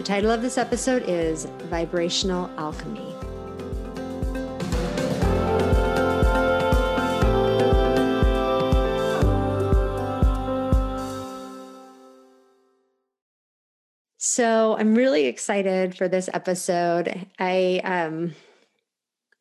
The title of this episode is Vibrational Alchemy. So I'm really excited for this episode. I um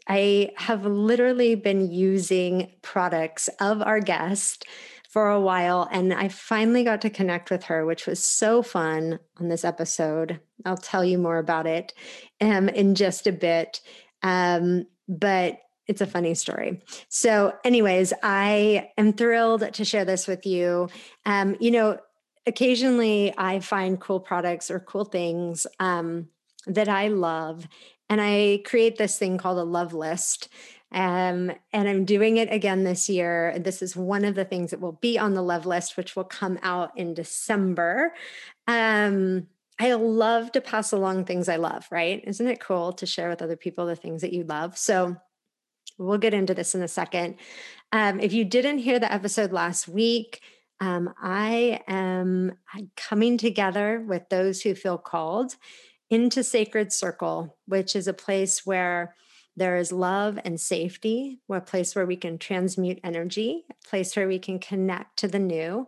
I have literally been using products of our guest for a while and I finally got to connect with her, which was so fun on this episode. I'll tell you more about it um, in just a bit. Um, but it's a funny story. So, anyways, I am thrilled to share this with you. Um, you know, occasionally I find cool products or cool things um, that I love, and I create this thing called a love list. Um, and I'm doing it again this year. This is one of the things that will be on the love list, which will come out in December. Um, I love to pass along things I love, right? Isn't it cool to share with other people the things that you love? So we'll get into this in a second. Um, if you didn't hear the episode last week, um, I am coming together with those who feel called into Sacred Circle, which is a place where there is love and safety, a place where we can transmute energy, a place where we can connect to the new.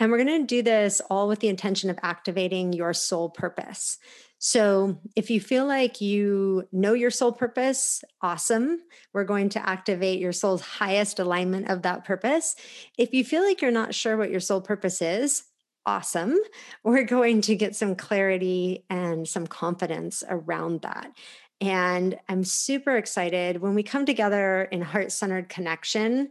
And we're going to do this all with the intention of activating your soul purpose. So, if you feel like you know your soul purpose, awesome. We're going to activate your soul's highest alignment of that purpose. If you feel like you're not sure what your soul purpose is, awesome. We're going to get some clarity and some confidence around that. And I'm super excited when we come together in heart centered connection,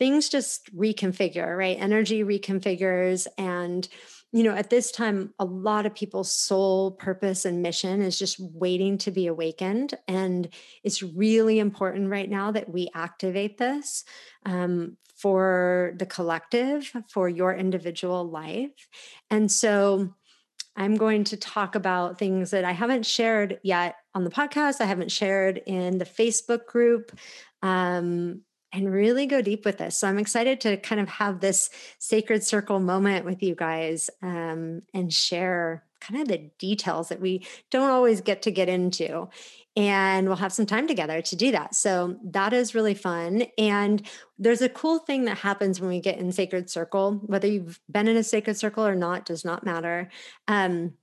things just reconfigure, right? Energy reconfigures and you know, at this time, a lot of people's soul purpose and mission is just waiting to be awakened. And it's really important right now that we activate this um, for the collective, for your individual life. And so I'm going to talk about things that I haven't shared yet on the podcast, I haven't shared in the Facebook group. Um, and really go deep with this. So I'm excited to kind of have this sacred circle moment with you guys um, and share kind of the details that we don't always get to get into. And we'll have some time together to do that. So that is really fun. And there's a cool thing that happens when we get in sacred circle, whether you've been in a sacred circle or not, does not matter. Um,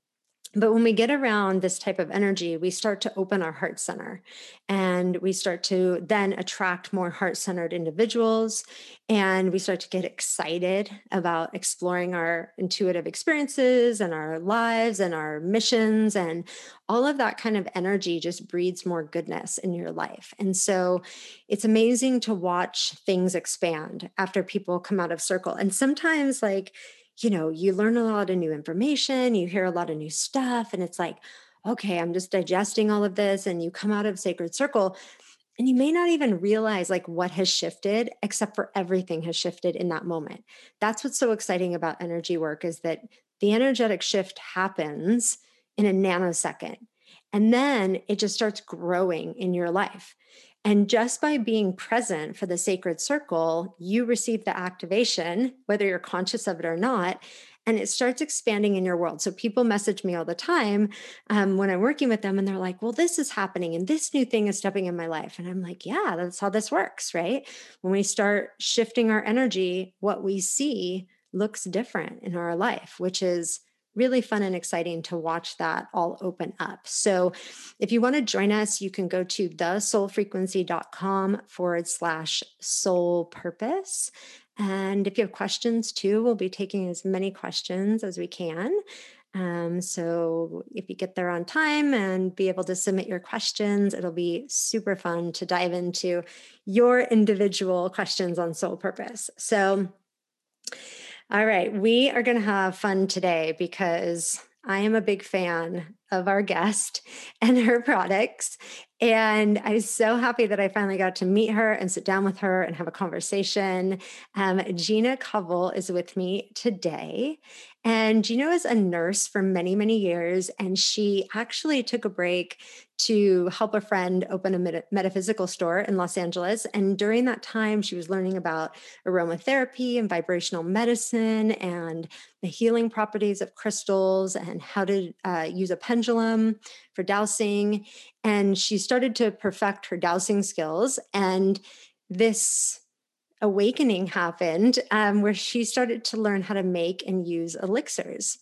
but when we get around this type of energy, we start to open our heart center and we start to then attract more heart centered individuals. And we start to get excited about exploring our intuitive experiences and our lives and our missions. And all of that kind of energy just breeds more goodness in your life. And so it's amazing to watch things expand after people come out of circle. And sometimes, like, you know, you learn a lot of new information, you hear a lot of new stuff, and it's like, okay, I'm just digesting all of this. And you come out of Sacred Circle, and you may not even realize like what has shifted, except for everything has shifted in that moment. That's what's so exciting about energy work is that the energetic shift happens in a nanosecond. And then it just starts growing in your life. And just by being present for the sacred circle, you receive the activation, whether you're conscious of it or not, and it starts expanding in your world. So people message me all the time um, when I'm working with them, and they're like, well, this is happening, and this new thing is stepping in my life. And I'm like, yeah, that's how this works, right? When we start shifting our energy, what we see looks different in our life, which is really fun and exciting to watch that all open up. So, if you want to join us, you can go to thesoulfrequency.com forward slash soul purpose. And if you have questions too, we'll be taking as many questions as we can. Um, so if you get there on time and be able to submit your questions, it'll be super fun to dive into your individual questions on soul purpose. So all right, we are going to have fun today because I am a big fan of our guest and her products. And I was so happy that I finally got to meet her and sit down with her and have a conversation. Um, Gina Covel is with me today. And Gina was a nurse for many, many years. And she actually took a break to help a friend open a metaphysical store in Los Angeles. And during that time, she was learning about aromatherapy and vibrational medicine and the healing properties of crystals and how to uh, use a pendulum for dowsing. And she started to perfect her dowsing skills. And this awakening happened um, where she started to learn how to make and use elixirs.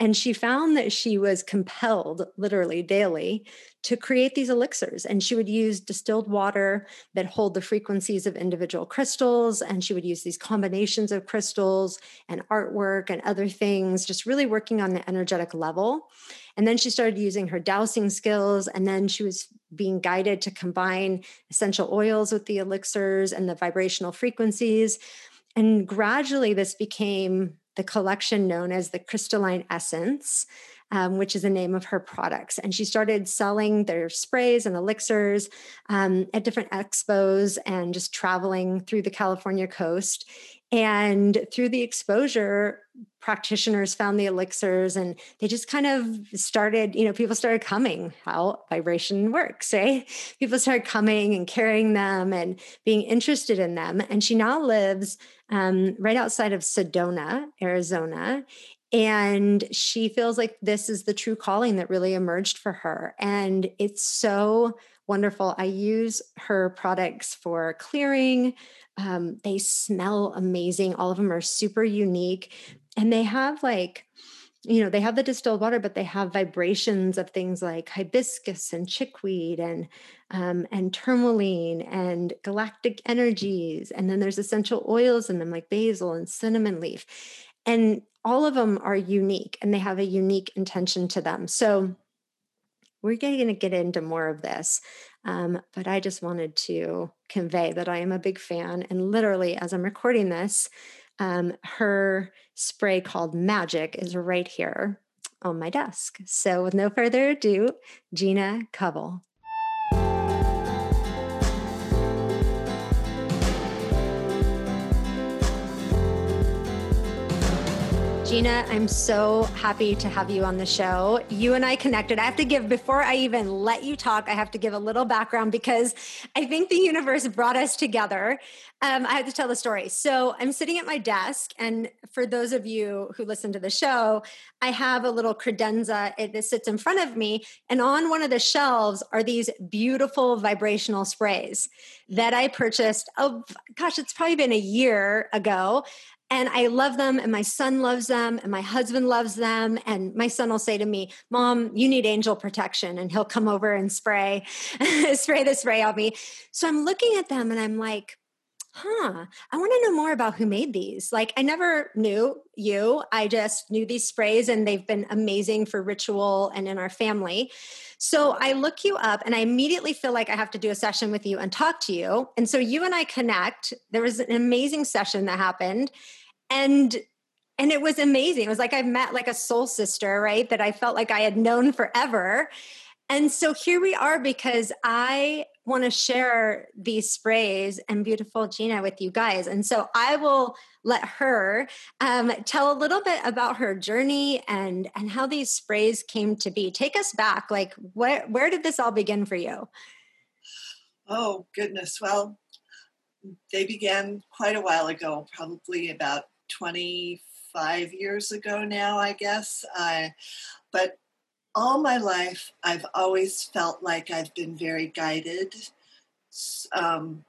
And she found that she was compelled, literally daily, to create these elixirs. And she would use distilled water that hold the frequencies of individual crystals. And she would use these combinations of crystals and artwork and other things, just really working on the energetic level. And then she started using her dowsing skills. And then she was being guided to combine essential oils with the elixirs and the vibrational frequencies. And gradually, this became the collection known as the Crystalline Essence, um, which is the name of her products. And she started selling their sprays and elixirs um, at different expos and just traveling through the California coast. And through the exposure, practitioners found the elixirs and they just kind of started, you know, people started coming how vibration works, right? People started coming and carrying them and being interested in them. And she now lives um, right outside of Sedona, Arizona. And she feels like this is the true calling that really emerged for her. And it's so wonderful. I use her products for clearing. Um, they smell amazing. All of them are super unique. And they have like, you know, they have the distilled water, but they have vibrations of things like hibiscus and chickweed and um, and tourmaline and galactic energies. And then there's essential oils in them like basil and cinnamon leaf. And all of them are unique and they have a unique intention to them. So we're going to get into more of this. Um, but I just wanted to convey that I am a big fan. And literally, as I'm recording this, um, her spray called Magic is right here on my desk. So, with no further ado, Gina Covel. Gina, I'm so happy to have you on the show. You and I connected. I have to give, before I even let you talk, I have to give a little background because I think the universe brought us together. Um, I have to tell the story. So I'm sitting at my desk, and for those of you who listen to the show, I have a little credenza that sits in front of me, and on one of the shelves are these beautiful vibrational sprays that I purchased. Oh gosh, it's probably been a year ago and I love them, and my son loves them, and my husband loves them. And my son will say to me, Mom, you need angel protection. And he'll come over and spray, spray the spray on me. So I'm looking at them and I'm like, huh, I want to know more about who made these. Like, I never knew you. I just knew these sprays, and they've been amazing for ritual and in our family. So I look you up and I immediately feel like I have to do a session with you and talk to you. And so you and I connect. There was an amazing session that happened and and it was amazing. It was like I met like a soul sister, right? That I felt like I had known forever. And so here we are because I want to share these sprays and beautiful Gina with you guys. And so I will let her um, tell a little bit about her journey and and how these sprays came to be. Take us back, like where where did this all begin for you? Oh goodness, well, they began quite a while ago, probably about 25 years ago now, I guess. I, but all my life, I've always felt like I've been very guided, um,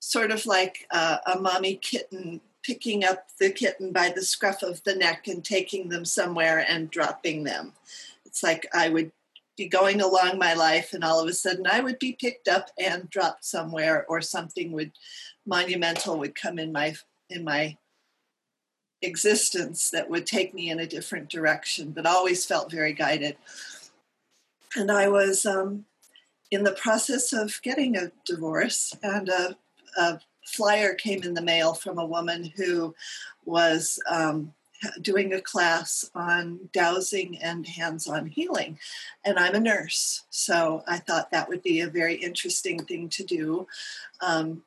sort of like a, a mommy kitten picking up the kitten by the scruff of the neck and taking them somewhere and dropping them. It's like I would be going along my life and all of a sudden I would be picked up and dropped somewhere or something would monumental would come in my in my existence that would take me in a different direction, but always felt very guided. And I was um, in the process of getting a divorce, and a, a, flyer came in the mail from a woman who was um, doing a class on dowsing and hands on healing. And I'm a nurse, so I thought that would be a very interesting thing to do um,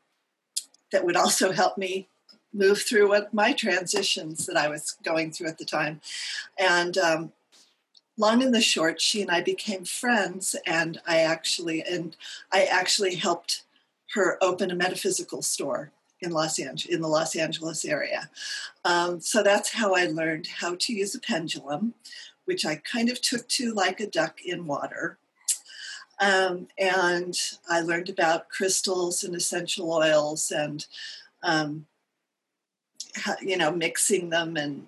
that would also help me move through what my transitions that I was going through at the time. And um, long and the short, she and I became friends, and I actually and I actually helped her open a metaphysical store in Los Angeles, in the Los Angeles area. Um, so that's how I learned how to use a pendulum, which I kind of took to like a duck in water. Um, and I learned about crystals and essential oils and, um, you know, mixing them and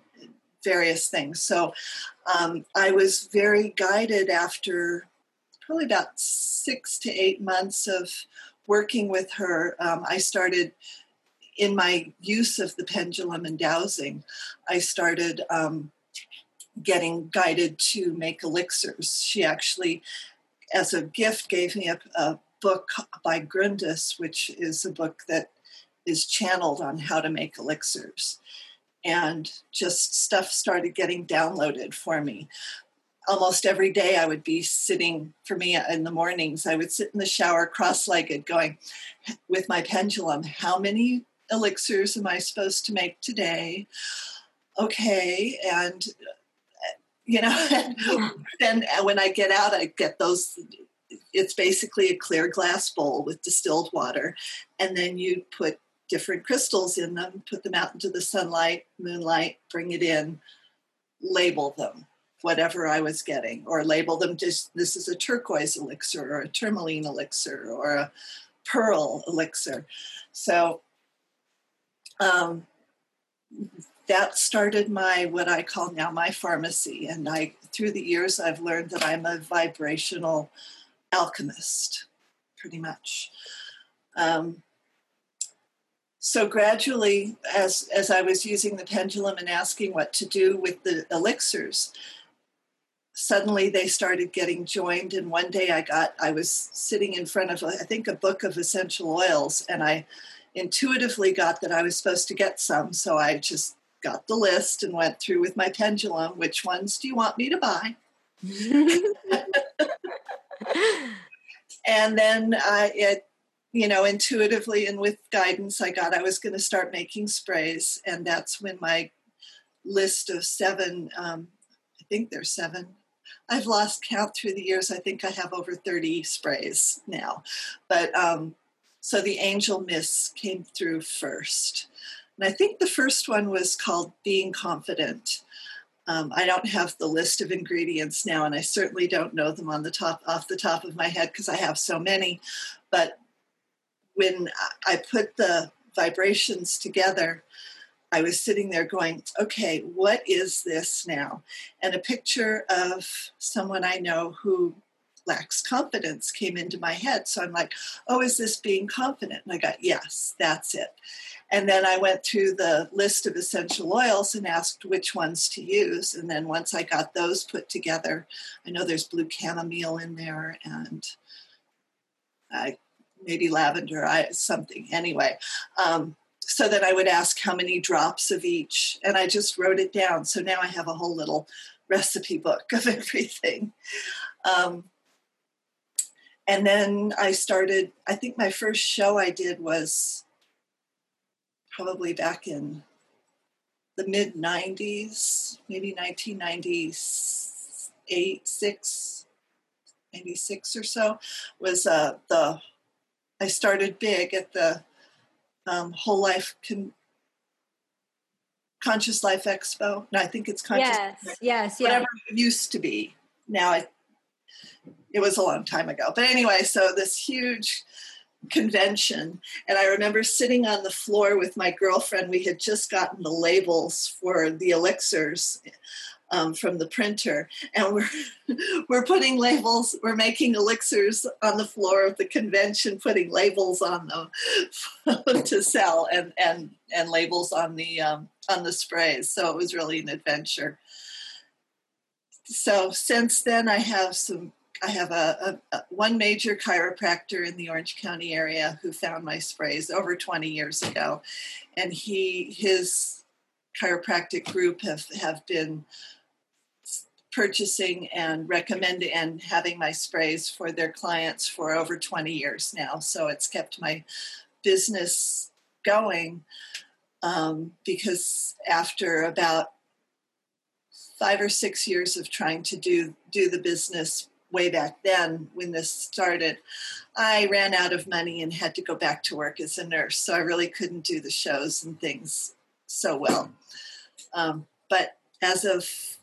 various things. So um, I was very guided after probably about six to eight months of working with her. Um, I started in my use of the pendulum and dowsing, I started um, getting guided to make elixirs. She actually, as a gift, gave me a, a book by Gurudas, which is a book that is channeled on how to make elixirs. And just stuff started getting downloaded for me. Almost every day, I would be sitting, for me in the mornings, I would sit in the shower cross legged going with my pendulum, how many elixirs am I supposed to make today? Okay, and uh, you know, then uh, when I get out, I get those. It's basically a clear glass bowl with distilled water, and then you put different crystals in them, put them out into the sunlight, moonlight, bring it in, label them, whatever I was getting, or label them just this is a turquoise elixir or a tourmaline elixir or a pearl elixir. So um, that started my what I call now my pharmacy. And I through the years I've learned that I'm a vibrational alchemist, pretty much. Um, so gradually, as as I was using the pendulum and asking what to do with the elixirs, suddenly they started getting joined. And one day I got I was sitting in front of I think a book of essential oils, and I intuitively got that I was supposed to get some. So I just got the list and went through with my pendulum. Which ones do you want me to buy? and then I, it, you know, intuitively and with guidance, I got I was going to start making sprays, and that's when my list of seven, um, I think there's seven. I've lost count through the years. I think I have over 30 sprays now, but um, so the angel mists came through first. And I think the first one was called Being Confident. Um, I don't have the list of ingredients now, and I certainly don't know them on the top off the top of my head because I have so many. But when I put the vibrations together, I was sitting there going, okay, what is this now? And a picture of someone I know who lacks confidence came into my head. So I'm like, oh, is this being confident? And I got, yes, that's it. And then I went through the list of essential oils and asked which ones to use. And then once I got those put together, I know there's blue chamomile in there and I, maybe lavender, I, something. Anyway, um, so then I would ask how many drops of each. And I just wrote it down. So now I have a whole little recipe book of everything. Um, and then I started, I think my first show I did was probably back in the mid 90s, maybe 1998, 6, 96 or so, was uh, the, I started big at the um, Whole Life Con- Conscious Life Expo. No, I think it's Conscious. Yes, Life, yes, whatever it used to be. Now I it was a long time ago. But anyway, so this huge convention and i remember sitting on the floor with my girlfriend we had just gotten the labels for the elixirs um, from the printer and we're we're putting labels we're making elixirs on the floor of the convention putting labels on them to sell and and and labels on the um, on the sprays. So it was really an adventure. So since then i have some I have a, a, a, one major chiropractor in the Orange County area who found my sprays over 20 years ago, and he his chiropractic group have, have been purchasing and recommending and having my sprays for their clients for over 20 years now. So it's kept my business going um, because after about five or six years of trying to do do the business way back then when this started i ran out of money and had to go back to work as a nurse so i really couldn't do the shows and things so well um, but as of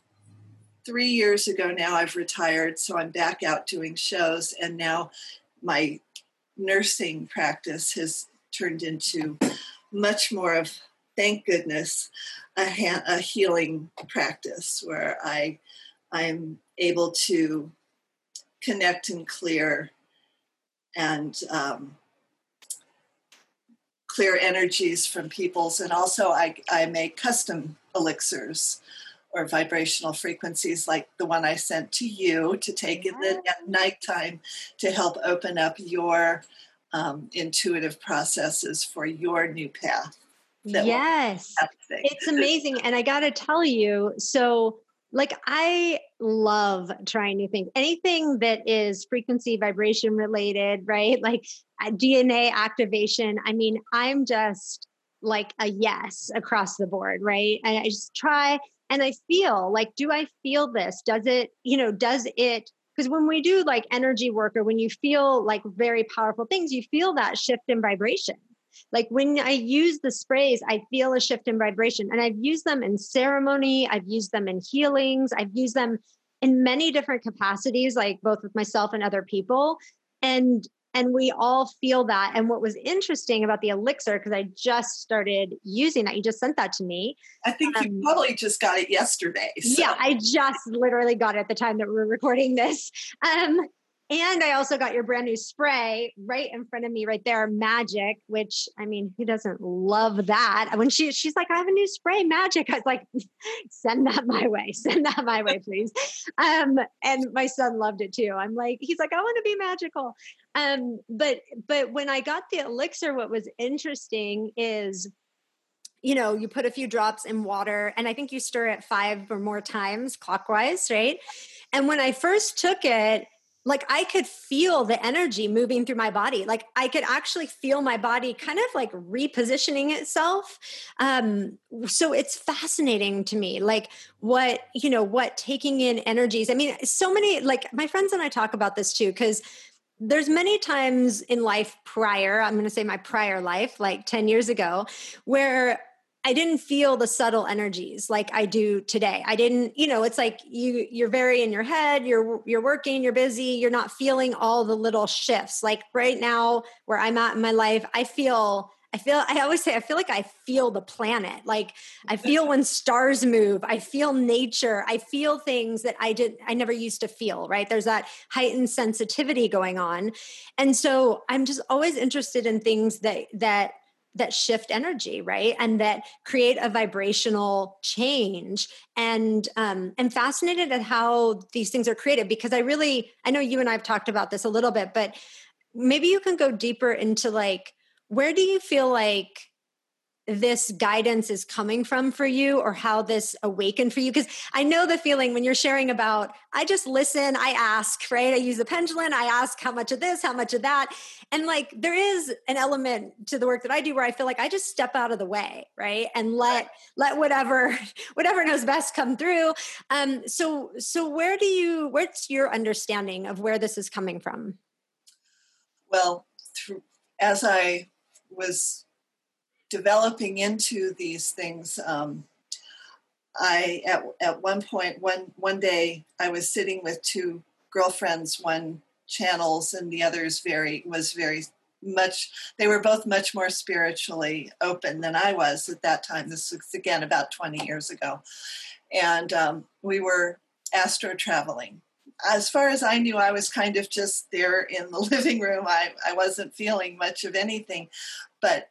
three years ago now i've retired so i'm back out doing shows and now my nursing practice has turned into much more of thank goodness a, ha- a healing practice where i i'm able to connect and clear and um, clear energies from people's and also I, I make custom elixirs or vibrational frequencies like the one I sent to you to take in the at nighttime to help open up your um, intuitive processes for your new path. Yes, it's amazing. and I got to tell you, so like I love trying new things. Anything that is frequency vibration related, right? Like uh, DNA activation. I mean, I'm just like a yes across the board, right? And I just try and I feel like, do I feel this? Does it, you know, does it? Because when we do like energy work or when you feel like very powerful things, you feel that shift in vibration. Like when I use the sprays, I feel a shift in vibration. And I've used them in ceremony, I've used them in healings, I've used them in many different capacities, like both with myself and other people. And and we all feel that. And what was interesting about the elixir, because I just started using that, you just sent that to me. I think um, you probably just got it yesterday. So. Yeah, I just literally got it at the time that we we're recording this. Um, and I also got your brand new spray right in front of me, right there, Magic. Which I mean, who doesn't love that? When she she's like, I have a new spray, Magic. I was like, send that my way, send that my way, please. Um, and my son loved it too. I'm like, he's like, I want to be magical. Um, but but when I got the elixir, what was interesting is you know, you put a few drops in water and I think you stir it five or more times clockwise, right? And when I first took it, like I could feel the energy moving through my body. Like I could actually feel my body kind of like repositioning itself. Um, so it's fascinating to me, like what, you know, what taking in energies. I mean, so many, like my friends and I talk about this too, because there's many times in life prior, I'm going to say my prior life, like 10 years ago, where I didn't feel the subtle energies like I do today. I didn't, you know, it's like you you're very in your head, you're you're working, you're busy, you're not feeling all the little shifts. Like right now where I'm at in my life, I feel I feel I always say I feel like I feel the planet. Like I feel when stars move, I feel nature, I feel things that I did I never used to feel, right? There's that heightened sensitivity going on. And so I'm just always interested in things that that that shift energy right? And that create a vibrational change. And um i'm fascinated at how these things are created because i really i know you and i've talked about this a little bit but maybe you can go deeper into like where do you feel like this guidance is coming from for you or how this awakened for you? Because i know the feeling when you're sharing about i just listen i ask right? I use the pendulum i ask how much of this how much of that. And like there is an element to the work that i do where i feel like i just step out of the way right? And let let whatever whatever knows best come through. Um so so where do you what's your understanding of where this is coming from? Well through, as i was developing into these things, um, I at at one point one one day I was sitting with two girlfriends, one channels and the others very was very much they were both much more spiritually open than I was at that time. This was again about 20 years ago. And um, we were astral traveling. As far as I knew, I was kind of just there in the living room. I, I wasn't feeling much of anything. But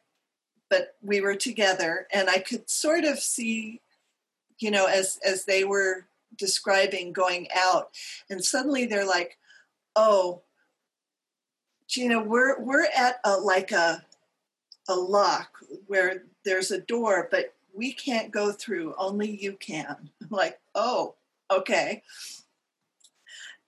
but we were together and i could sort of see you know as as they were describing going out and suddenly they're like oh gina we're we're at a like a a lock where there's a door but we can't go through, only you can. I'm like, oh, okay.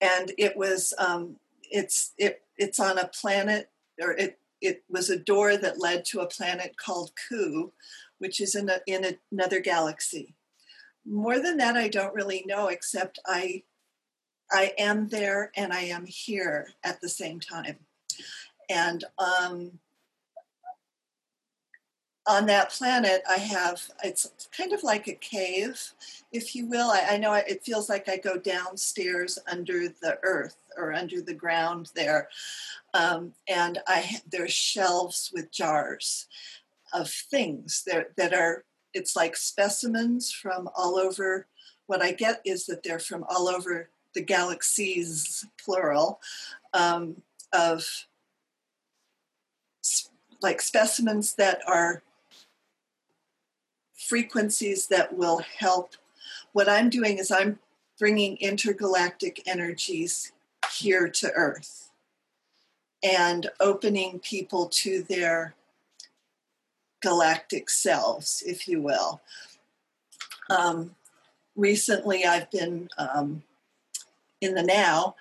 And it was, um, it's, it, it's on a planet, or it, it was a door that led to a planet called Ku, which is in, a, in a, another galaxy. More than that, I don't really know, except I, I am there and I am here at the same time. And um, on that planet, I have it's kind of like a cave, if you will. I, I know it feels like I go downstairs under the earth or under the ground there, um, and I there's shelves with jars of things that that are. It's like specimens from all over. What I get is that they're from all over the galaxies, plural, um, of like specimens that are frequencies that will help. What I'm doing is I'm bringing intergalactic energies here to Earth and opening people to their galactic selves, if you will. Um, recently, I've been um, in the now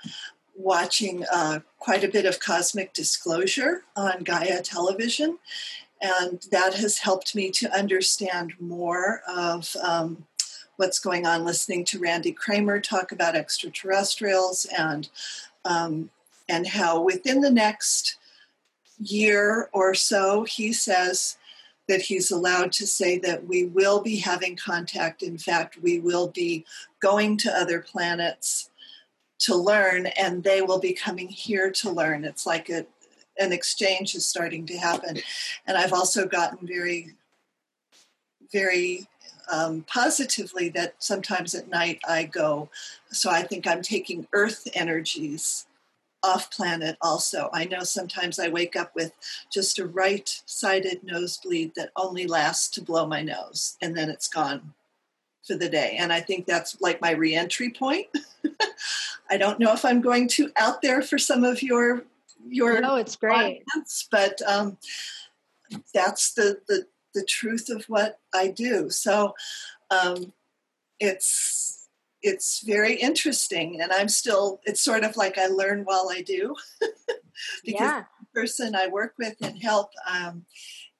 watching uh, quite a bit of cosmic disclosure on Gaia television, and that has helped me to understand more of um, what's going on. Listening to Randy Cramer talk about extraterrestrials and um, and how within the next year or so, he says that he's allowed to say that we will be having contact. In fact, we will be going to other planets to learn, and they will be coming here to learn. It's like a, an exchange is starting to happen. And I've also gotten very, very um, positively that sometimes at night I go. So I think I'm taking earth energies off planet also. I know sometimes I wake up with just a right sided nosebleed that only lasts to blow my nose and then it's gone for the day. And I think that's like my reentry point. I don't know if I'm going to out there for some of your your no, it's great. Audience, but um, that's the, the the truth of what I do. So um, it's it's very interesting, and I'm still. It's sort of like I learn while I do, because yeah. the person I work with and help, um,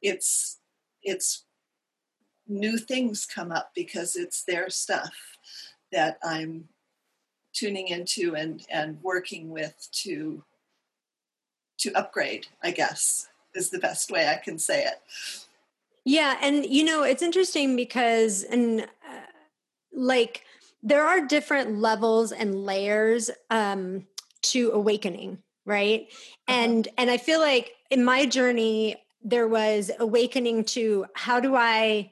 it's it's new things come up because it's their stuff that I'm tuning into and and working with to to upgrade, I guess, is the best way I can say it. Yeah. And, you know, it's interesting because, and uh, like, there are different levels and layers um, to awakening, right? Uh-huh. And and I feel like in my journey, there was awakening to how do I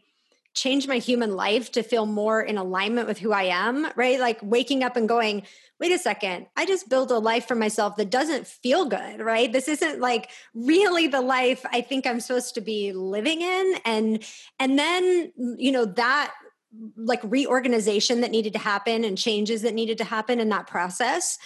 change my human life to feel more in alignment with who I am, right? Like waking up and going, wait a second, I just built a life for myself that doesn't feel good, right? This isn't like really the life I think I'm supposed to be living in. And and then, you know, that like reorganization that needed to happen and changes that needed to happen in that process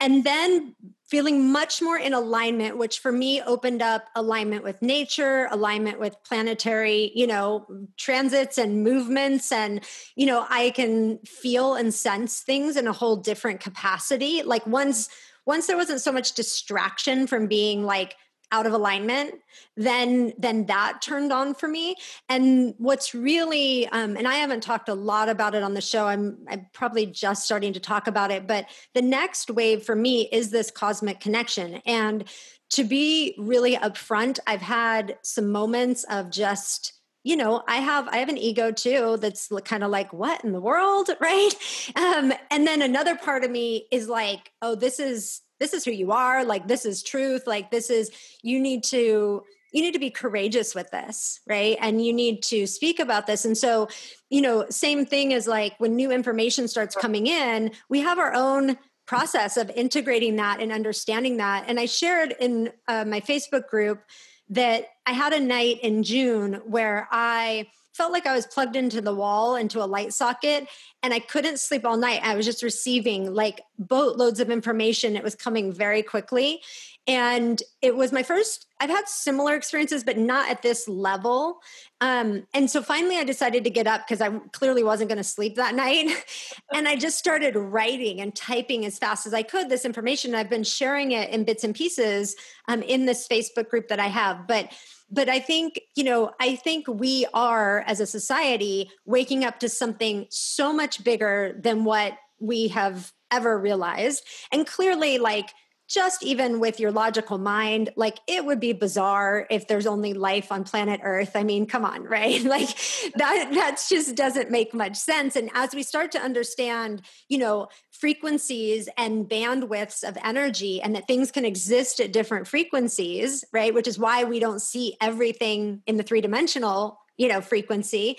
and then feeling much more in alignment which for me opened up alignment with nature alignment with planetary you know transits and movements. And you know i can feel and sense things in a whole different capacity. Like once once there wasn't so much distraction from being like out of alignment then then that turned on for me. And what's really um, and i haven't talked a lot about it on the show i'm i'm probably just starting to talk about it but the next wave for me is this cosmic connection. And to be really upfront i've had some moments of just you know i have i have an ego too that's kind of like what in the world? Right? Um, and then another part of me is like oh this is this is who you are like this is truth like this is you need to you need to be courageous with this right? And you need to speak about this. And so you know same thing as like when new information starts coming in we have our own process of integrating that and understanding that. And i shared in uh, my facebook group that i had a night in june where i felt like I was plugged into the wall, into a light socket, and I couldn't sleep all night. I was just receiving like boatloads of information. It was coming very quickly. And it was my first, I've had similar experiences, but not at this level. Um, and so finally I decided to get up because I clearly wasn't going to sleep that night. and I just started writing and typing as fast as I could this information. I've been sharing it in bits and pieces um, in this Facebook group that I have. But but I think, you know, I think we are as a society waking up to something so much bigger than what we have ever realized. And clearly, like, just even with your logical mind, like it would be bizarre if there's only life on planet Earth. I mean, come on, right? Like that that just doesn't make much sense. And as we start to understand, you know, frequencies and bandwidths of energy and that things can exist at different frequencies, right? Which is why we don't see everything in the three-dimensional you know frequency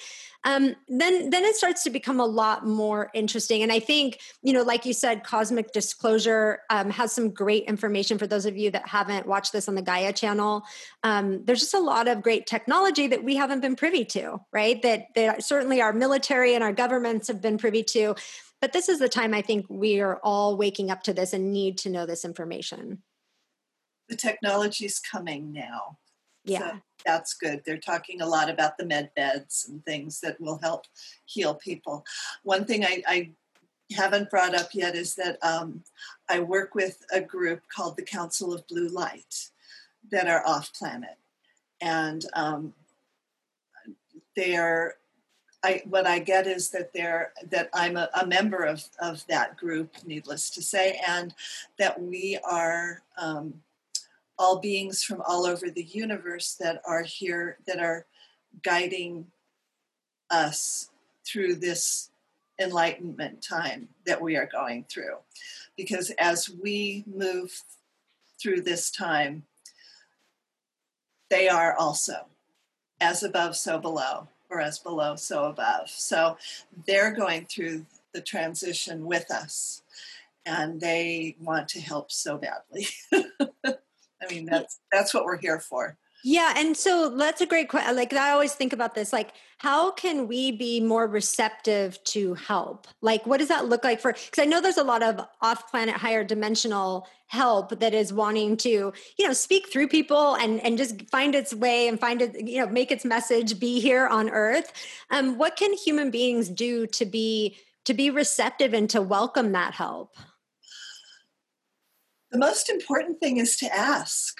um, then then it starts to become a lot more interesting. And i think you know like you said cosmic disclosure um, has some great information for those of you that haven't watched this on the gaia channel. Um, there's just a lot of great technology that we haven't been privy to right? That, that certainly our military and our governments have been privy to. But this is the time i think we are all waking up to this and need to know this information. The technology is coming now yeah. So that's good. They're talking a lot about the med beds and things that will help heal people. One thing I, I haven't brought up yet is that um, I work with a group called the Council of Blue Light that are off planet. And um, they are I, what I get is that they're that I'm a, a, member of, of that group, needless to say, and that we are um, all beings from all over the universe that are here, that are guiding us through this enlightenment time that we are going through. Because as we move through this time, they are also as above, so below, or as below, so above. So they're going through the transition with us, and they want to help so badly. I mean, that's that's what we're here for. Yeah, and so that's a great question. Like I always think about this, like how can we be more receptive to help? Like, what does that look like for? Because I know there's a lot of off-planet, higher dimensional help that is wanting to, you know, speak through people and and just find its way and find it, you know, make its message be here on Earth. Um, what can human beings do to be to be receptive and to welcome that help? The most important thing is to ask.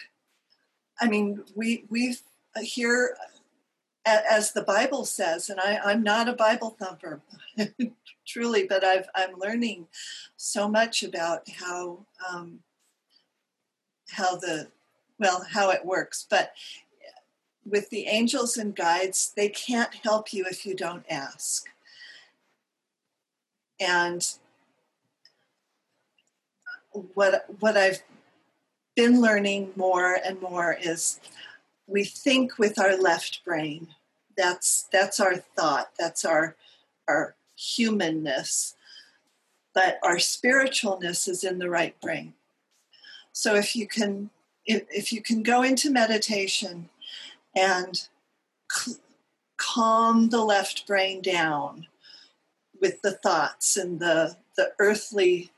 I mean, we we here, as the Bible says, and I, I'm not a Bible thumper, truly, but I've I'm learning so much about how um, how the well how it works, but with the angels and guides, they can't help you if you don't ask. And what what I've been learning more and more is we think with our left brain. That's that's our thought. That's our our humanness. But our spiritualness is in the right brain. So if you can if, if you can go into meditation and c- calm the left brain down with the thoughts and the the earthly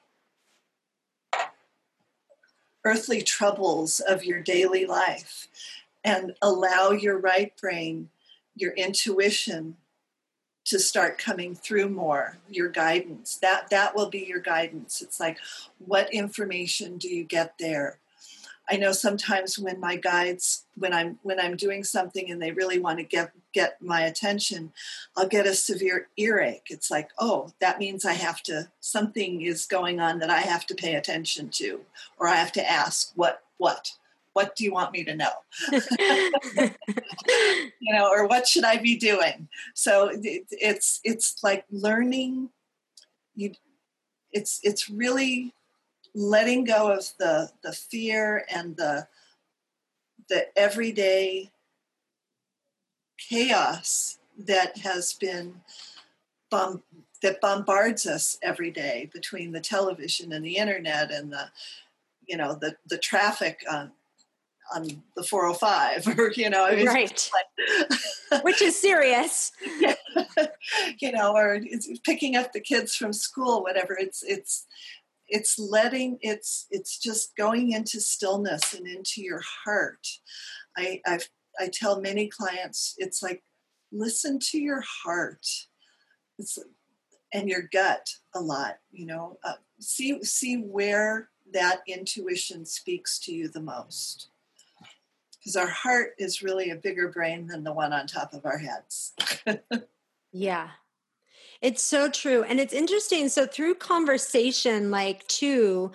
earthly troubles of your daily life and allow your right brain, your intuition to start coming through more your guidance. That that will be your guidance. It's like what information do you get there I know sometimes when my guides, when I'm when I'm doing something and they really want to get get my attention, I'll get a severe earache. It's like, oh, that means I have to something is going on that I have to pay attention to, or I have to ask what what what do you want me to know you know or what should i be doing so it, it's it's like learning you it's it's really letting go of the the fear and the the everyday chaos that has been bomb, that bombards us every day between the television and the internet and the you know the the traffic on on the 405 or you know right. like, which is serious. You know or picking up the kids from school whatever. It's it's it's letting it's it's just going into stillness and into your heart. I i i tell many clients it's like listen to your heart. It's and your gut a lot you know uh, see see where that intuition speaks to you the most. Because our heart is really a bigger brain than the one on top of our heads. Yeah it's so true. And it's interesting. So through conversation, like too,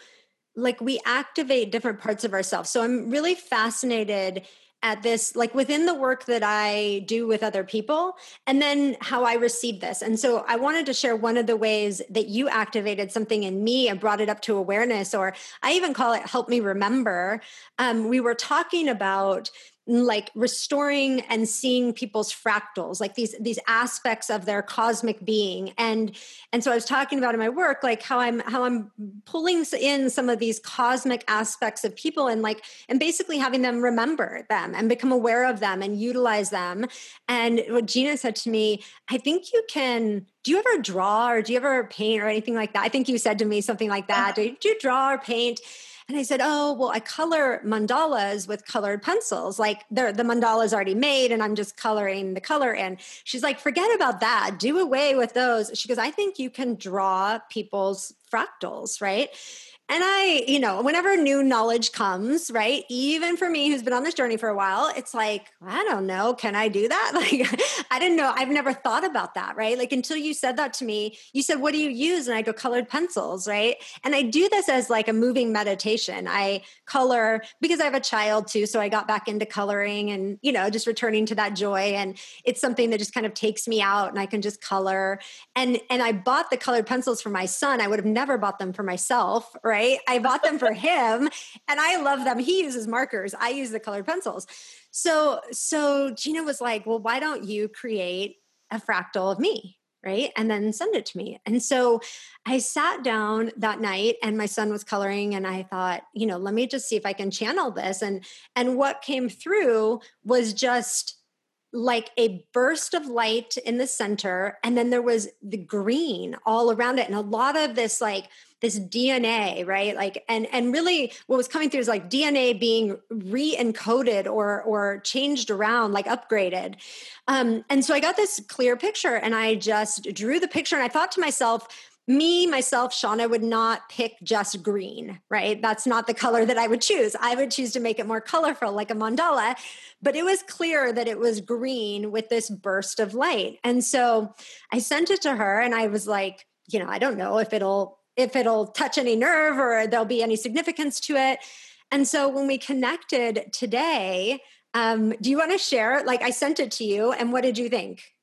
like we activate different parts of ourselves. So I'm really fascinated at this like within the work that I do with other people and then how I receive this. And so I wanted to share one of the ways that you activated something in me and brought it up to awareness or I even call it help me remember. Um, we were talking about like restoring and seeing people's fractals like these these aspects of their cosmic being. And and so i was talking about in my work like how i'm how i'm pulling in some of these cosmic aspects of people and like and basically having them remember them and become aware of them and utilize them. And what gina said to me i think you can do you ever draw or do you ever paint or anything like that? I think you said to me something like that. Uh-huh. do you draw or paint and I said, Oh, well, I color mandalas with colored pencils. Like the mandala's already made and I'm just coloring the color in. She's like, Forget about that. Do away with those. She goes, I think you can draw people's fractals, right? And I, you know, whenever new knowledge comes, right? Even for me who's been on this journey for a while, it's like, I don't know, can I do that? Like, I didn't know. I've never thought about that, right? Like, until you said that to me, you said, What do you use? And I go, Colored pencils, right? And I do this as like a moving meditation. I color because I have a child too. So I got back into coloring and, you know, just returning to that joy. And it's something that just kind of takes me out and I can just color. And, and I bought the colored pencils for my son. I would have never bought them for myself, right? Right? I bought them for him and I love them. He uses markers, I use the colored pencils. So so Gina was like, "Well, why don't you create a fractal of me?" right? And then send it to me. And so I sat down that night and my son was coloring and I thought, you know, let me just see if I can channel this and and what came through was just like a burst of light in the center and then there was the green all around it and a lot of this like this DNA, right? Like, and and really, what was coming through is like DNA being re-encoded or or changed around, like upgraded. Um, and so I got this clear picture, and I just drew the picture, and I thought to myself. Me, myself, Shauna would not pick just green, right? That's not the color that I would choose. I would choose to make it more colorful, like a mandala. But it was clear that it was green with this burst of light. And so I sent it to her and I was like, you know, I don't know if it'll if it'll touch any nerve or there'll be any significance to it. And so when we connected today, um, do you want to share? Like I sent it to you, and what did you think?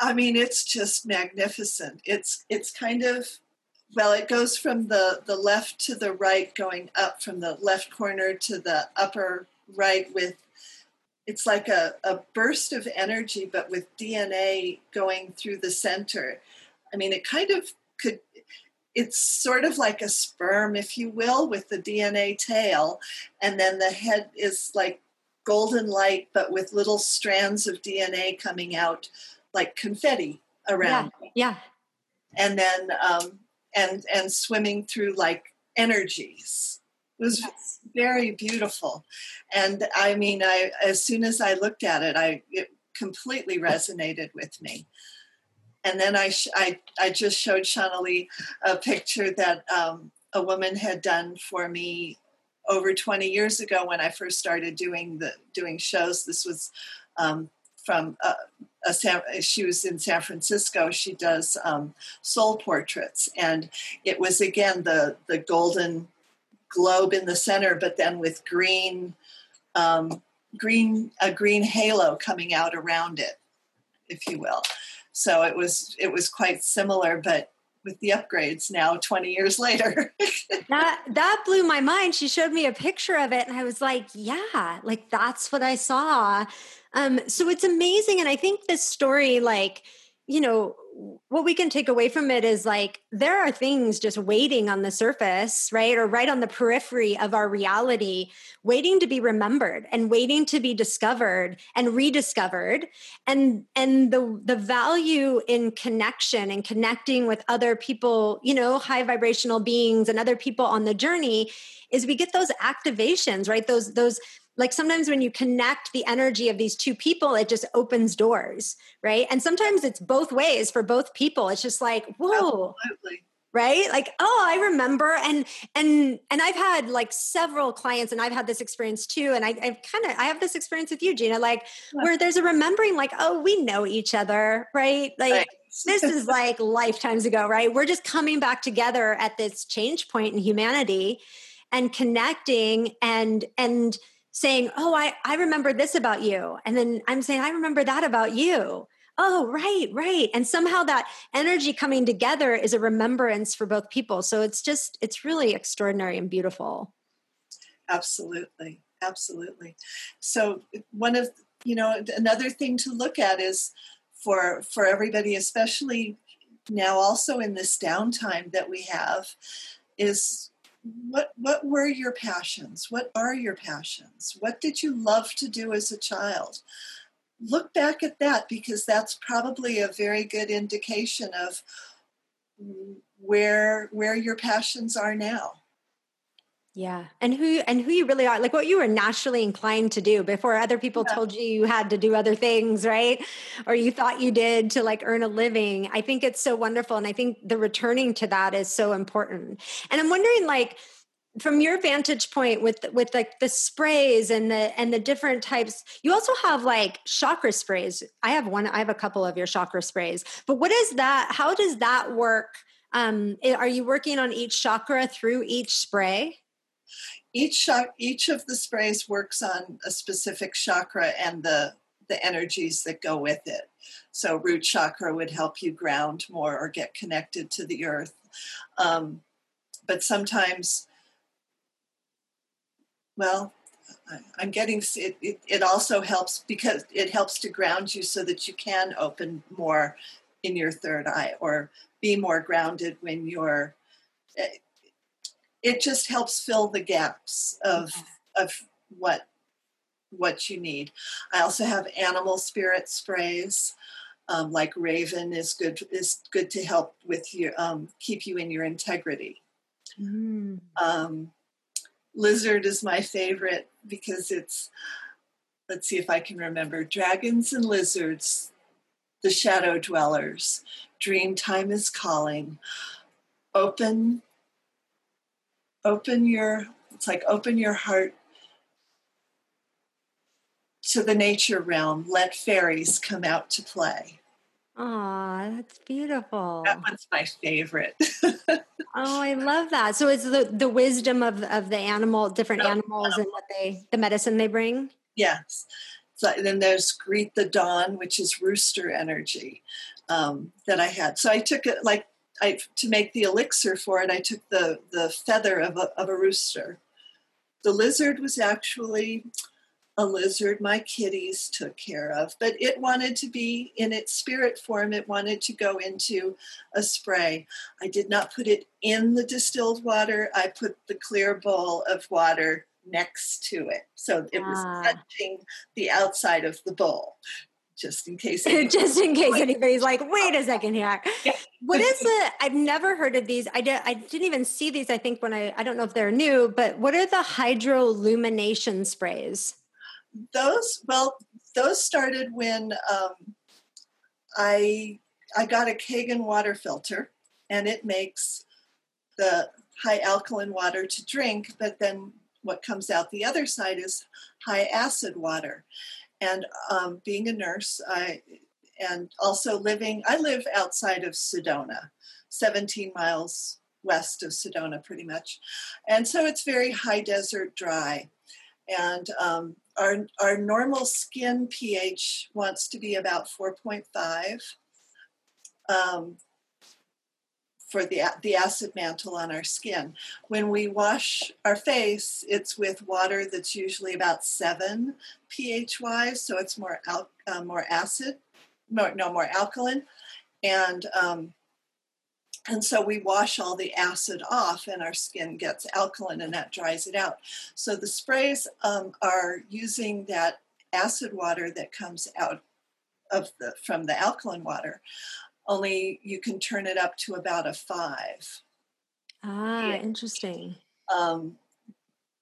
I mean, it's just magnificent. It's it's kind of well, it goes from the the left to the right, going up from the left corner to the upper right with it's like a, a burst of energy, but with DNA going through the center. I mean, it kind of could it's sort of like a sperm, if you will, with the DNA tail, and then the head is like golden light, but with little strands of DNA coming out like confetti around. Yeah. yeah. And then um, and and swimming through like energies. It was yes. very beautiful, and I mean, I as soon as I looked at it, I it completely resonated with me and then I, sh- I, I just showed Shaunalee a picture that um, a woman had done for me over 20 years ago when I first started doing the doing shows. This was um, from uh, a San, she was in San Francisco. She does um, soul portraits, and it was again the the golden globe in the center, but then with green um, green a green halo coming out around it, if you will. So it was it was quite similar, but with the upgrades now 20 years later. that that blew my mind. She showed me a picture of it and I was like, yeah, like that's what I saw. Um, so it's amazing. And I think this story, like, you know, what we can take away from it is like there are things just waiting on the surface, right? Or right on the periphery of our reality, waiting to be remembered and waiting to be discovered and rediscovered. And and the the value in connection and connecting with other people, you know, high vibrational beings and other people on the journey is we get those activations, right? Those those like sometimes when you connect the energy of these two people it just opens doors right? And sometimes it's both ways for both people. It's just like whoa. Absolutely. right? Like oh i remember. And and and i've had like several clients and i've had this experience too. And i i've kind of i have this experience with you gina like yeah. where there's a remembering like oh we know each other right? Like right. this is like lifetimes ago right? We're just coming back together at this change point in humanity and connecting and and saying, Oh, I, I remember this about you. And then I'm saying, I remember that about you. Oh, right, right. And somehow that energy coming together is a remembrance for both people. So it's just, it's really extraordinary and beautiful. Absolutely. Absolutely. So one of, you know, another thing to look at is for, for everybody, especially now also in this downtime that we have, is what what were your passions? What are your passions? What did you love to do as a child? Look back at that because that's probably a very good indication of where where your passions are now yeah. And who and who you really are like what you were naturally inclined to do before other people yeah. told you you had to do other things right? Or you thought you did to like earn a living. I think it's so wonderful and i think the returning to that is so important. And i'm wondering like from your vantage point with with like the sprays and the and the different types you also have like chakra sprays. I have one i have a couple of your chakra sprays. But what is that how does that work? Um are you working on each chakra through each spray each each of the sprays works on a specific chakra and the the energies that go with it. So root chakra would help you ground more or get connected to the earth. Um, but sometimes, well, I'm getting it, it, it. also helps because it helps to ground you so that you can open more in your third eye or be more grounded when you're eh, it just helps fill the gaps of of what what you need. I also have animal spirit sprays, um, like Raven is good is good to help with your um, keep you in your integrity. Mm. Um, lizard is my favorite because it's let's see if I can remember dragons and lizards, the shadow dwellers. Dream time is calling. Open open your it's like open your heart to the nature realm let fairies come out to play Oh, that's beautiful. That one's my favorite. oh, I love that. So it's the, the wisdom of, of the animal, different oh, animals and what they, the medicine they bring. Yes. So then there's greet the dawn, which is rooster energy um, that I had. So I took it like I to make the elixir for it, I took the the feather of a, of a rooster. The lizard was actually a lizard my kitties took care of, but it wanted to be in its spirit form. It wanted to go into a spray. I did not put it in the distilled water. I put the clear bowl of water next to it. So it was ah. touching the outside of the bowl just in case. just in case anybody's like, wait a second here. What is it? I've never heard of these. I, did, I didn't even see these, I think, when I, I don't know if they're new, but what are the hydrolumination sprays? Those, well, those started when um, I, I got a Kangen water filter and it makes the high alkaline water to drink, but then what comes out the other side is high acid water and um, being a nurse, I and also living. I live outside of Sedona, 17 miles west of Sedona, pretty much, and so it's very high desert, dry, and um, our our normal skin pH wants to be about 4.5. Um, for the, the acid mantle on our skin. When we wash our face, it's with water that's usually about seven pH wise, so it's more al- uh, more acid, more, no more alkaline. and um, and so we wash all the acid off, and our skin gets alkaline, and that dries it out. So the sprays um, are using that acid water that comes out of the from the alkaline water. Only you can turn it up to about a five. Ah, yeah. interesting. Um,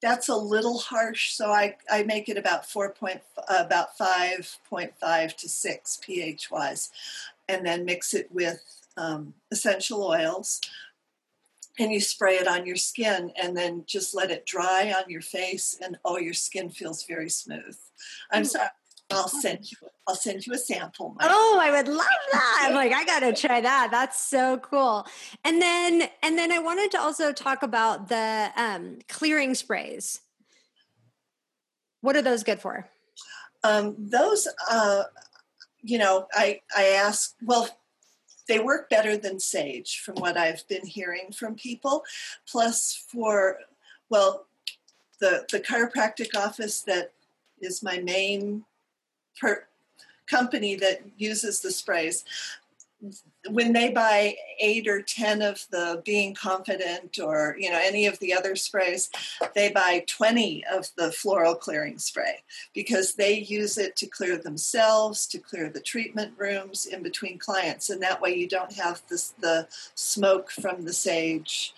that's a little harsh, so I, I make it about four point about five point five to six pH wise, and then mix it with um, essential oils, and you spray it on your skin, and then just let it dry on your face, and oh, your skin feels very smooth. I'm sorry. I'll send you. I'll send you a sample. Oh, I would love that. I'm like, I gotta try that. That's so cool. And then, and then I wanted to also talk about the um, clearing sprays. What are those good for? Um, those, uh, you know, I I ask. Well, they work better than sage, from what I've been hearing from people. Plus, for well, the the chiropractic office that is my main per company that uses the sprays. When they buy eight or ten of the being confident or you know any of the other sprays they buy 20 of the floral clearing spray because they use it to clear themselves to clear the treatment rooms in between clients. And that way you don't have this, the smoke from the sage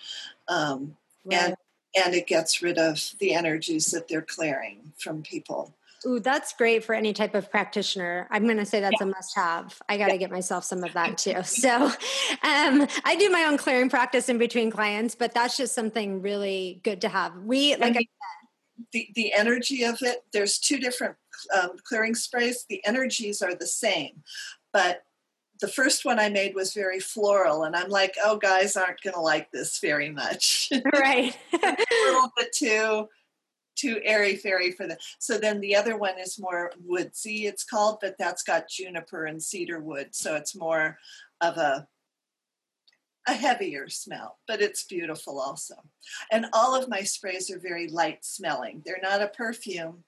um, right. and and it gets rid of the energies that they're clearing from people Ooh, that's great for any type of practitioner. I'm going to say that's yeah. a must have. I got to yeah. get myself some of that too. So, um, I do my own clearing practice in between clients, but that's just something really good to have. We, like I said, the, the energy of it, there's two different um, clearing sprays. The energies are the same, but the first one I made was very floral, and I'm like, oh, guys aren't going to like this very much. Right. a little bit too too airy fairy for the so then the other one is more woodsy it's called but that's got juniper and cedar wood so it's more of a a heavier smell but it's beautiful also. And all of my sprays are very light smelling they're not a perfume.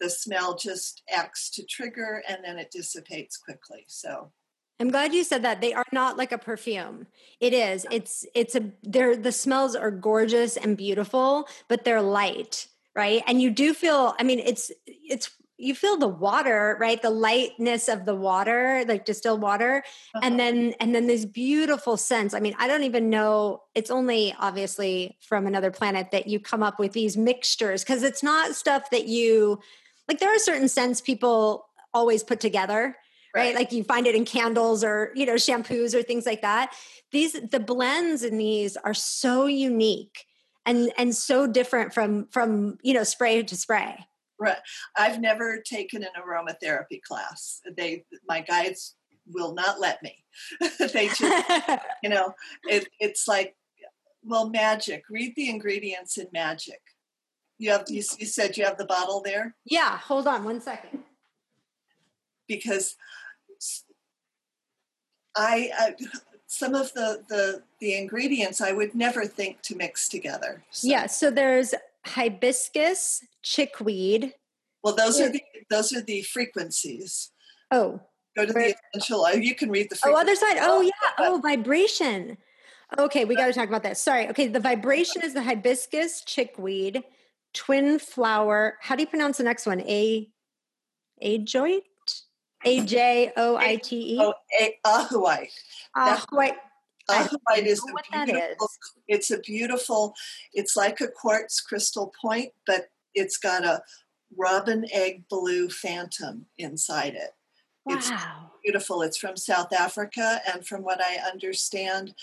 The smell just acts to trigger and then it dissipates quickly so I'm glad you said that. They are not like a perfume. It is. It's it's a they're the smells are gorgeous and beautiful, but they're light, right? And you do feel I mean it's it's you feel the water, right? The lightness of the water, like distilled water, uh-huh. and then and then this beautiful scents. I mean, I don't even know. It's only obviously from another planet that you come up with these mixtures because it's not stuff that you like. There are certain scents people always put together right? Like you find it in candles or, you know, shampoos or things like that. These the blends in these are so unique and and so different from from, you know, spray to spray. Right. I've never taken an aromatherapy class. They my guides will not let me. they just you know, it, it's like well, magic. Read the ingredients in magic. You have you, you said you have the bottle there? Yeah, hold on one second. Because I, I some of the, the the ingredients I would never think to mix together. So. Yeah, so there's hibiscus, chickweed. Well, those are the those are the frequencies. Oh, go to the essential. Oh, you can read the. Oh, other side. Oh, yeah. Oh, vibration. Okay, we got to talk about that. Sorry. Okay, the vibration is the hibiscus, chickweed, twin flower. How do you pronounce the next one? A, ajoite. A J O I T E. Oh. Ajoite. Ajoite is a beautiful. It's a beautiful. It's like a quartz crystal point, but it's got a robin egg blue phantom inside it. Wow. It's beautiful. It's from South Africa, and from what I understand,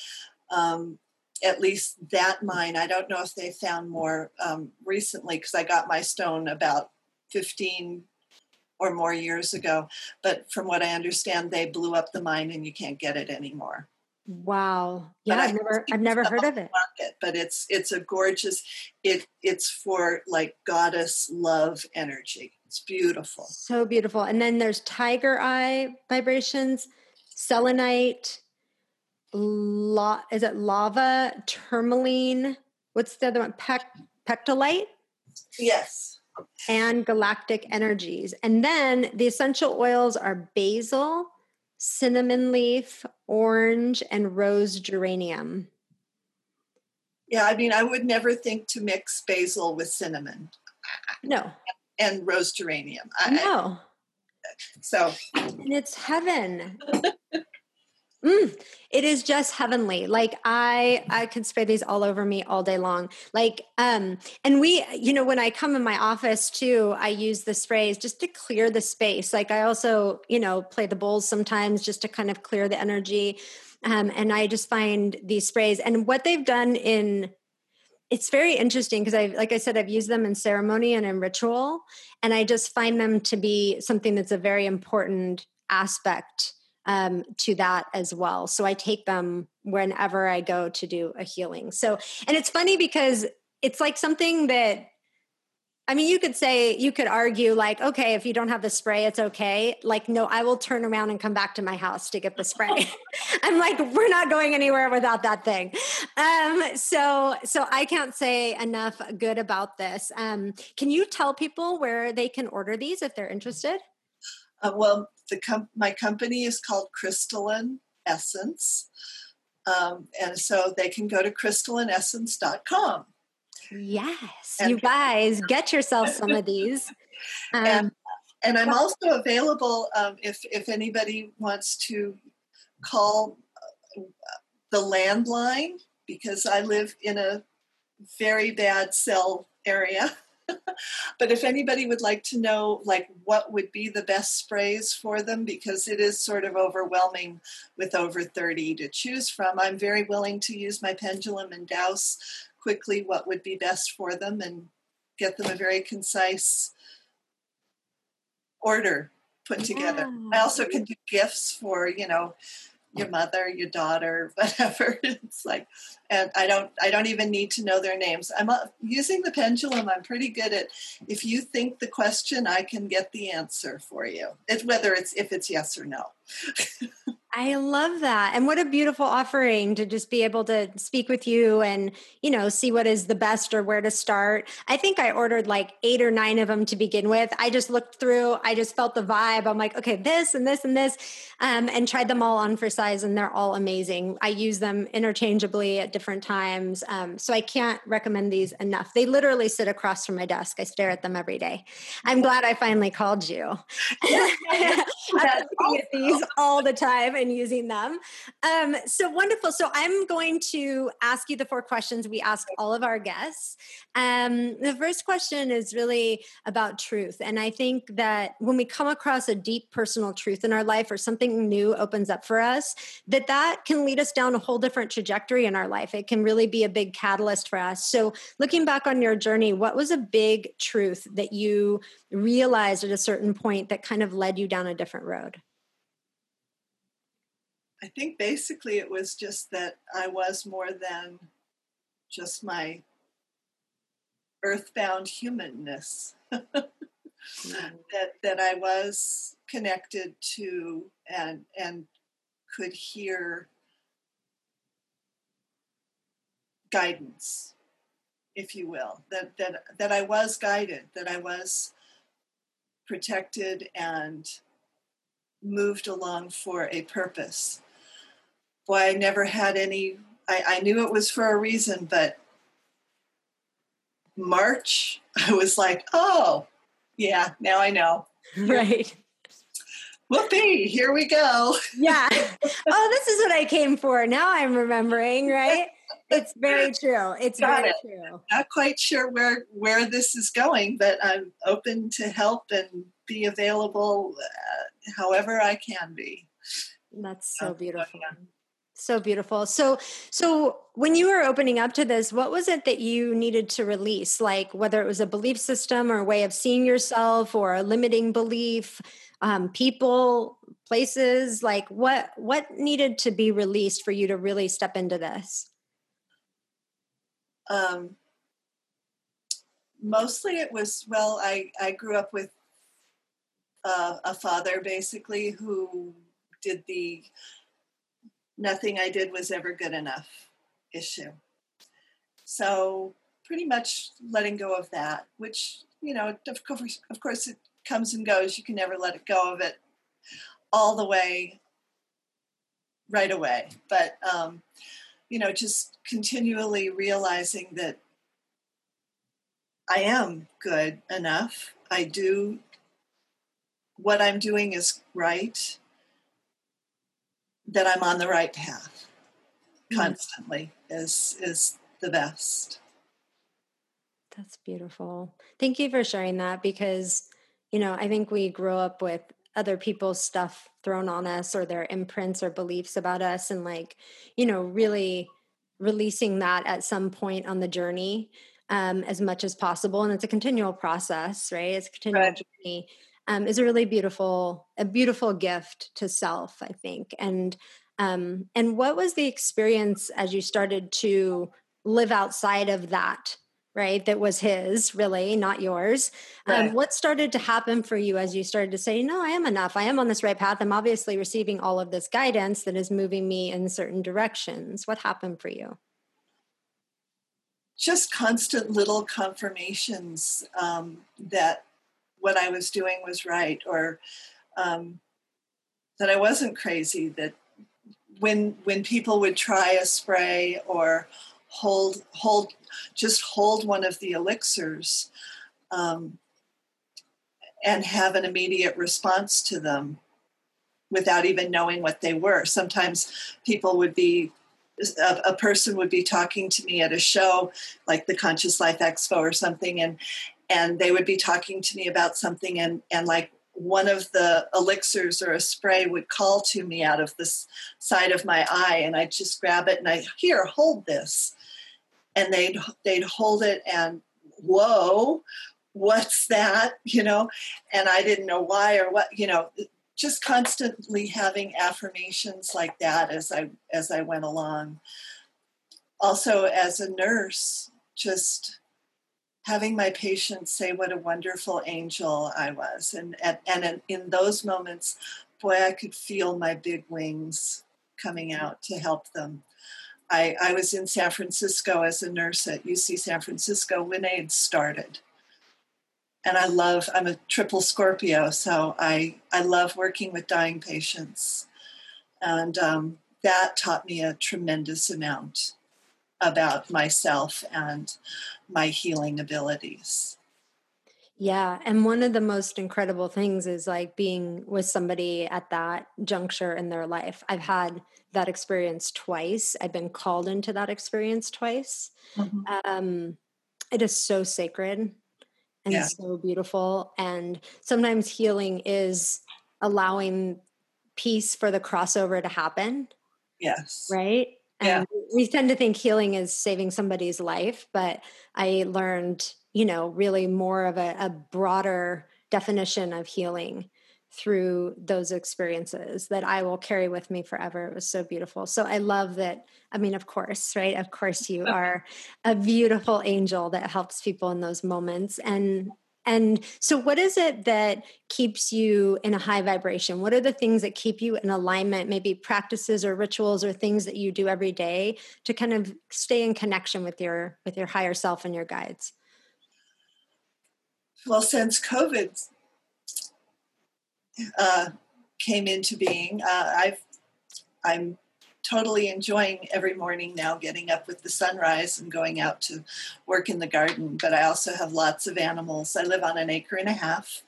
um, at least that mine. I don't know if they found more um, recently because I got my stone about 15 or more years ago. But from what I understand, they blew up the mine and you can't get it anymore. Wow. Yeah, I've never I've never heard of it. Market, but it's it's a gorgeous it it's for like goddess love energy. It's beautiful. So beautiful. And then there's tiger eye vibrations, selenite, la, is it lava, tourmaline, what's the other one? Pec, pectolite? Yes and galactic energies. And then the essential oils are basil, cinnamon leaf, orange, and rose geranium. Yeah, I mean, I would never think to mix basil with cinnamon. No. And rose geranium. I, no. So. And it's heaven. Mm, it is just heavenly. Like I, I could spray these all over me all day long. Like, um, and we, you know, when I come in my office too, I use the sprays just to clear the space. Like I also, you know, play the bowls sometimes just to kind of clear the energy. Um, and I just find these sprays and what they've done in it's very interesting because I, like I said, I've used them in ceremony and in ritual, and I just find them to be something that's a very important aspect um, to that as well. So I take them whenever I go to do a healing. So, and it's funny because it's like something that I mean, you could say, you could argue, like, okay, if you don't have the spray, it's okay. Like, no, I will turn around and come back to my house to get the spray. I'm like, we're not going anywhere without that thing. Um, so, so I can't say enough good about this. Um, can you tell people where they can order these if they're interested? Uh, well, the com- my company is called Crystalline Essence. Um, and so they can go to crystallineessence.com. Yes, and, you guys get yourself some of these. Um, and, and, I'm also available um, if if anybody wants to call uh, the landline because I live in a very bad cell area. but if anybody would like to know like what would be the best sprays for them because it is sort of overwhelming with over 30 to choose from i'm very willing to use my pendulum and dowse quickly what would be best for them and get them a very concise order put together i ah. also can do gifts for you know your mother, your daughter, whatever. It's like, and I don't, I don't even need to know their names. I'm uh, using the pendulum. I'm pretty good at. If you think the question, I can get the answer for you. It's whether it's if it's yes or no. I love that. And what a beautiful offering to just be able to speak with you and, you know, see what is the best or where to start. I think I ordered like eight or nine of them to begin with. I just looked through, I just felt the vibe. I'm like, okay, this and this and this, um, and tried them all on for size, and they're all amazing. I use them interchangeably at different times. Um, so I can't recommend these enough. They literally sit across from my desk. I stare at them every day. I'm glad I finally called you. I'm looking at these all the time and using them. Um, so wonderful. So I'm going to ask you the four questions we ask all of our guests. Um, the first question is really about truth. And I think that when we come across a deep personal truth in our life or something new opens up for us, that that can lead us down a whole different trajectory in our life. It can really be a big catalyst for us. So looking back on your journey, what was a big truth that you realized at a certain point that kind of led you down a different road? I think basically it was just that I was more than just my earthbound humanness. mm. that that I was connected to and and could hear guidance, if you will. That that that I was guided, that I was protected and moved along for a purpose boy, I never had any, I, I knew it was for a reason, but March, I was like, oh, yeah, now I know. Right. Whoopee, here we go. yeah. Oh, this is what I came for. Now I'm remembering, right? It's very true. It's Got very it. true. Not quite sure where where this is going, but I'm open to help and be available uh, however I can be. That's so beautiful. yeah. So beautiful. So so when you were opening up to this, what was it that you needed to release? Like whether it was a belief system or a way of seeing yourself or a limiting belief, um, people, places, like what what needed to be released for you to really step into this? Um mostly it was well I I grew up with uh, a father basically who did the nothing I did was ever good enough issue. So pretty much letting go of that, which you know, of course, of course, it comes and goes. You can never let it go of it all the way. right away. But um, you know, just continually realizing that I am good enough. I do what I'm doing is right. That I'm on the right path mm-hmm. constantly is is the best. That's beautiful. Thank you for sharing that because, you know, I think we grow up with other people's stuff thrown on us or their imprints or beliefs about us and like, you know, really releasing that at some point on the journey um, as much as possible. And it's a continual process, right? It's a continual right. journey. Um, is a really beautiful, a beautiful gift to self, I think. And um, and what was the experience as you started to live outside of that right that was his really not yours. Um, right. um, what started to happen for you as you started to say no i am enough. I am on this right path. I'm obviously receiving all of this guidance that is moving me in certain directions. What happened for you? Just constant little confirmations um, that what i was doing was right or um, that i wasn't crazy that when when people would try a spray or hold hold just hold one of the elixirs um, and have an immediate response to them without even knowing what they were. Sometimes people would be a, a, person would be talking to me at a show like the Conscious Life Expo or something, and and they would be talking to me about something, and and like one of the elixirs or a spray would call to me out of the side of my eye, and I'd just grab it and I here hold this, and they'd they'd hold it and whoa what's that? You know? And i didn't know why or what you know just constantly having affirmations like that as i as i went along. Also as a nurse just having my patients say what a wonderful angel i was and and, and in, in those moments boy i could feel my big wings coming out to help them I, I was in San Francisco as a nurse at UC San Francisco when AIDS started. And I love, I'm a triple Scorpio, so I, I love working with dying patients. And um, that taught me a tremendous amount about myself and my healing abilities. Yeah. And one of the most incredible things is like being with somebody at that juncture in their life. I've had that experience twice. I've been called into that experience twice. Mm-hmm. Um, it is so sacred and yeah. so beautiful. And sometimes healing is allowing peace for the crossover to happen. Yes. Right. And yeah. we tend to think healing is saving somebody's life, but I learned, you know, really more of a, a broader definition of healing through those experiences that I will carry with me forever. It was so beautiful. So I love that. I mean, of course, right? Of course, you are a beautiful angel that helps people in those moments. And and so, what is it that keeps you in a high vibration? What are the things that keep you in alignment? Maybe practices or rituals or things that you do every day to kind of stay in connection with your with your higher self and your guides. Well, since COVID uh, came into being. Uh, I've I'm totally enjoying every morning now getting up with the sunrise and going out to work in the garden. But I also have lots of animals. I live on an acre and a half.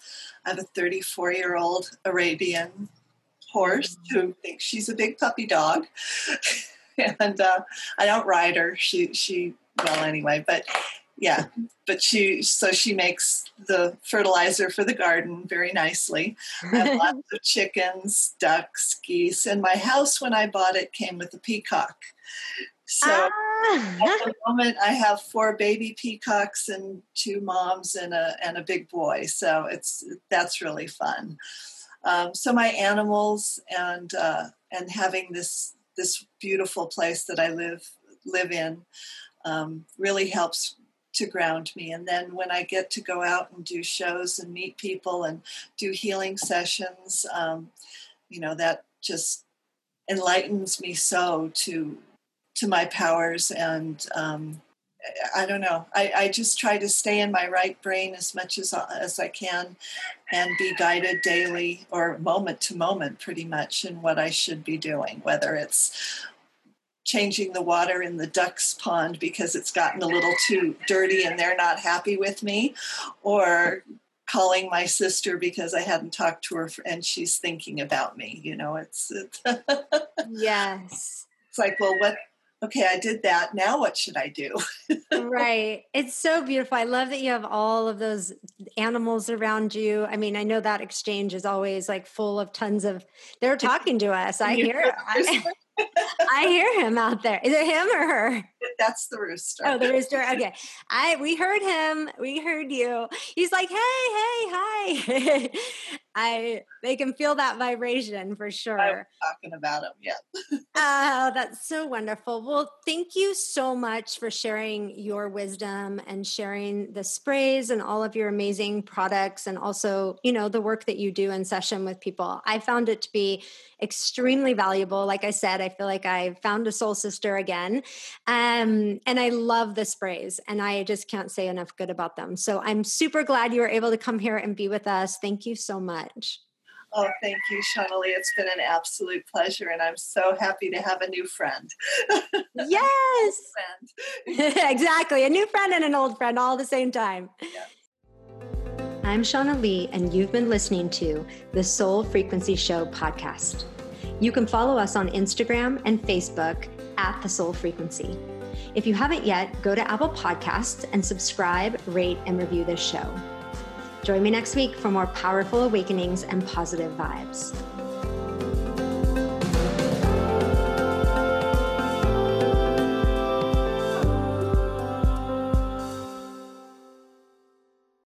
I have a 34 year old Arabian horse who thinks she's a big puppy dog. and uh, I don't ride her. She she well anyway, but yeah but she so she makes the fertilizer for the garden very nicely. I have lots of chickens ducks geese and my house when i bought it came with a peacock. So ah. at the moment i have four baby peacocks and two moms and a and a big boy so it's that's really fun. Um, so my animals and uh, and having this this beautiful place that i live live in um, really helps to ground me. And then when I get to go out and do shows and meet people and do healing sessions, um, you know, that just enlightens me so to to my powers and um, I don't know. I, I, just try to stay in my right brain as much as as I can, and be guided daily or moment to moment, pretty much, in what I should be doing, whether it's changing the water in the ducks pond because it's gotten a little too dirty and they're not happy with me or calling my sister because I hadn't talked to her and she's thinking about me you know it's, it's yes. It's like well what okay I did that now what should I do? Right. It's so beautiful. I love that you have all of those animals around you. I mean I know that exchange is always like full of tons of they're talking to us I hear I, I hear him out there. Is it him or her? That's the rooster. Oh, the rooster. Okay. I we heard him. We heard you. He's like, hey, hey, hi. I they can feel that vibration for sure. I'm talking about him, yeah. oh, that's so wonderful. Well, thank you so much for sharing your wisdom and sharing the sprays and all of your amazing products and also, you know, the work that you do in session with people. I found it to be extremely valuable. Like I said, I feel like I found a soul sister again. Um, and I love the sprays and I just can't say enough good about them. So I'm super glad you were able to come here and be with us. Thank you so much. Oh, thank you, Shaunalee. It's been an absolute pleasure, and I'm so happy to have a new friend. yes, friend. exactly. A new friend and an old friend all at the same time. Yeah. I'm Shauna Lee, and you've been listening to the Soul Frequency Show podcast. You can follow us on Instagram and Facebook at The Soul Frequency. If you haven't yet, go to Apple Podcasts and subscribe, rate, and review this show. Join me next week for more powerful awakenings and positive vibes.